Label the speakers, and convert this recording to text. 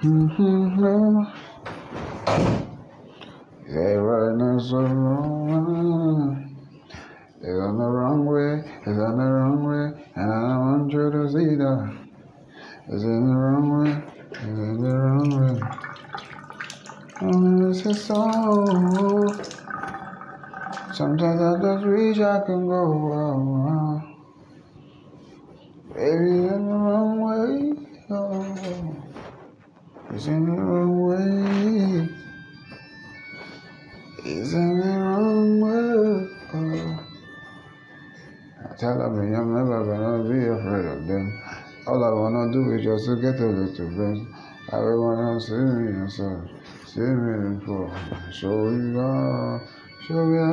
Speaker 1: They run the wrong. way. It's on the wrong way. It's on the wrong way. And I don't want you to see that. It's in the wrong way. It's in the wrong way. Oh, it's a song. Sometimes I just wish I can go. Oh, Baby, in the wrong way. Oh, it's in the wrong way. Is in the wrong way. I tell them I'm never gonna be afraid of them. All I wanna do is just to get a little bit. I wanna see me yourself, see me before. Show you love, show love.